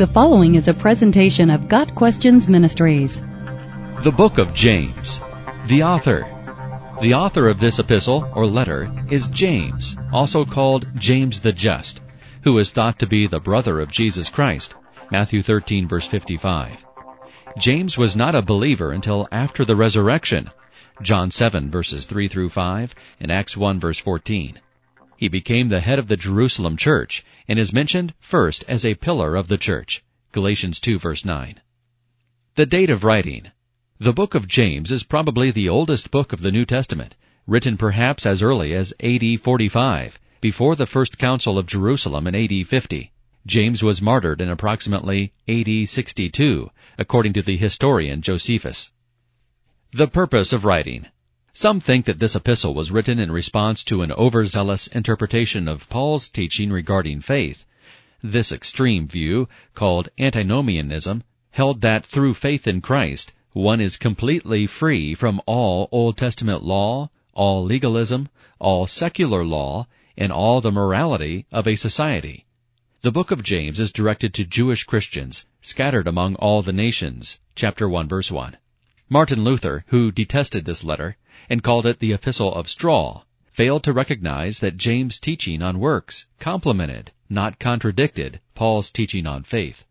The following is a presentation of Got Questions Ministries. The Book of James. The author. The author of this epistle or letter is James, also called James the Just, who is thought to be the brother of Jesus Christ. Matthew 13 verse 55. James was not a believer until after the resurrection. John 7 verses 3 through 5 and Acts 1 verse 14. He became the head of the Jerusalem church and is mentioned first as a pillar of the church. Galatians 2 verse 9. The date of writing. The book of James is probably the oldest book of the New Testament, written perhaps as early as AD 45, before the first council of Jerusalem in AD 50. James was martyred in approximately AD 62, according to the historian Josephus. The purpose of writing. Some think that this epistle was written in response to an overzealous interpretation of Paul's teaching regarding faith. This extreme view, called antinomianism, held that through faith in Christ, one is completely free from all Old Testament law, all legalism, all secular law, and all the morality of a society. The book of James is directed to Jewish Christians scattered among all the nations, chapter 1 verse 1. Martin Luther, who detested this letter and called it the epistle of straw, failed to recognize that James' teaching on works complemented, not contradicted, Paul's teaching on faith.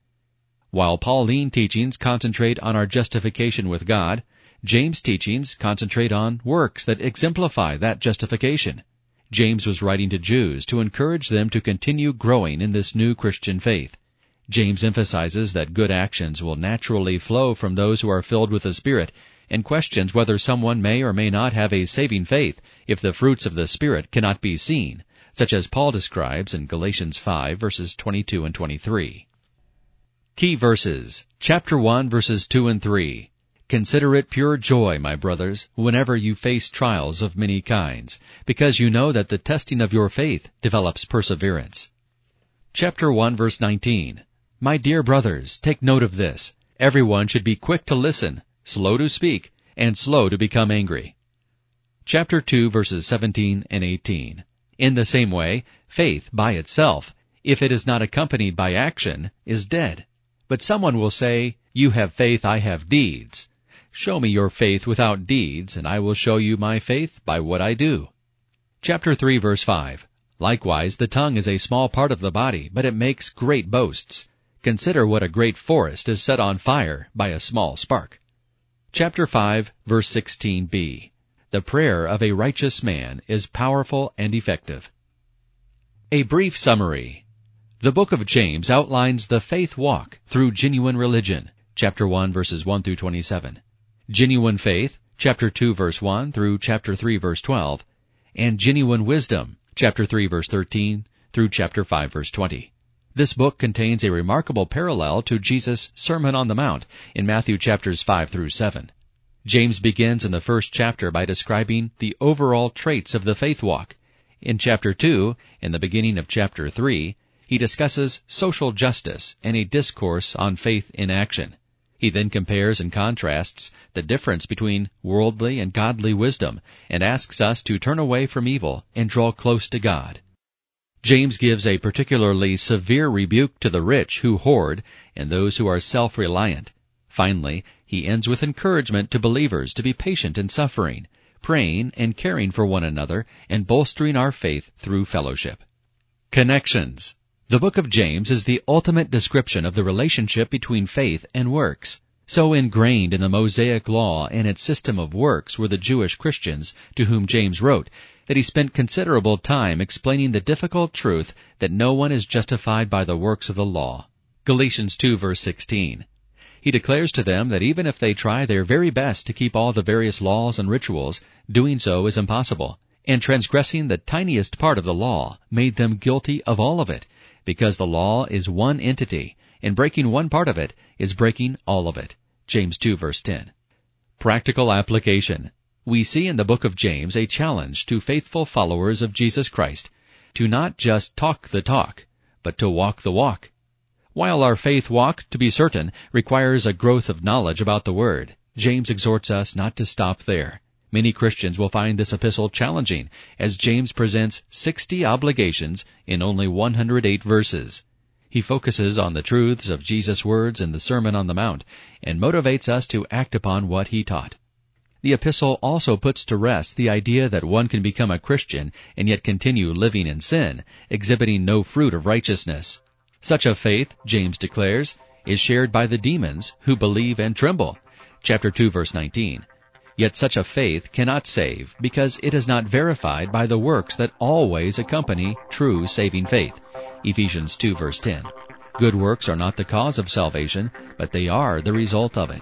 While Pauline teachings concentrate on our justification with God, James' teachings concentrate on works that exemplify that justification. James was writing to Jews to encourage them to continue growing in this new Christian faith. James emphasizes that good actions will naturally flow from those who are filled with the Spirit and questions whether someone may or may not have a saving faith if the fruits of the Spirit cannot be seen, such as Paul describes in Galatians 5 verses 22 and 23. Key verses, chapter 1 verses 2 and 3. Consider it pure joy, my brothers, whenever you face trials of many kinds, because you know that the testing of your faith develops perseverance. Chapter 1 verse 19. My dear brothers, take note of this. Everyone should be quick to listen, slow to speak, and slow to become angry. Chapter 2 verses 17 and 18. In the same way, faith by itself, if it is not accompanied by action, is dead. But someone will say, you have faith, I have deeds. Show me your faith without deeds, and I will show you my faith by what I do. Chapter 3 verse 5. Likewise, the tongue is a small part of the body, but it makes great boasts. Consider what a great forest is set on fire by a small spark. Chapter 5, verse 16b. The prayer of a righteous man is powerful and effective. A brief summary. The book of James outlines the faith walk through genuine religion, chapter 1 verses 1 through 27. Genuine faith, chapter 2 verse 1 through chapter 3 verse 12, and genuine wisdom, chapter 3 verse 13 through chapter 5 verse 20. This book contains a remarkable parallel to Jesus' Sermon on the Mount in Matthew chapters 5 through 7. James begins in the first chapter by describing the overall traits of the faith walk. In chapter 2, in the beginning of chapter 3, he discusses social justice and a discourse on faith in action. He then compares and contrasts the difference between worldly and godly wisdom and asks us to turn away from evil and draw close to God. James gives a particularly severe rebuke to the rich who hoard and those who are self-reliant. Finally, he ends with encouragement to believers to be patient in suffering, praying and caring for one another, and bolstering our faith through fellowship. Connections. The book of James is the ultimate description of the relationship between faith and works. So ingrained in the Mosaic law and its system of works were the Jewish Christians to whom James wrote that he spent considerable time explaining the difficult truth that no one is justified by the works of the law. Galatians 2 verse 16. He declares to them that even if they try their very best to keep all the various laws and rituals, doing so is impossible. And transgressing the tiniest part of the law made them guilty of all of it, because the law is one entity, and breaking one part of it is breaking all of it. James 2 verse 10. Practical application. We see in the book of James a challenge to faithful followers of Jesus Christ to not just talk the talk, but to walk the walk. While our faith walk, to be certain, requires a growth of knowledge about the Word, James exhorts us not to stop there. Many Christians will find this epistle challenging, as James presents 60 obligations in only 108 verses. He focuses on the truths of Jesus' words in the Sermon on the Mount and motivates us to act upon what he taught. The epistle also puts to rest the idea that one can become a Christian and yet continue living in sin, exhibiting no fruit of righteousness. Such a faith, James declares, is shared by the demons who believe and tremble. Chapter 2 verse 19. Yet such a faith cannot save because it is not verified by the works that always accompany true saving faith. Ephesians 2 verse 10. Good works are not the cause of salvation, but they are the result of it.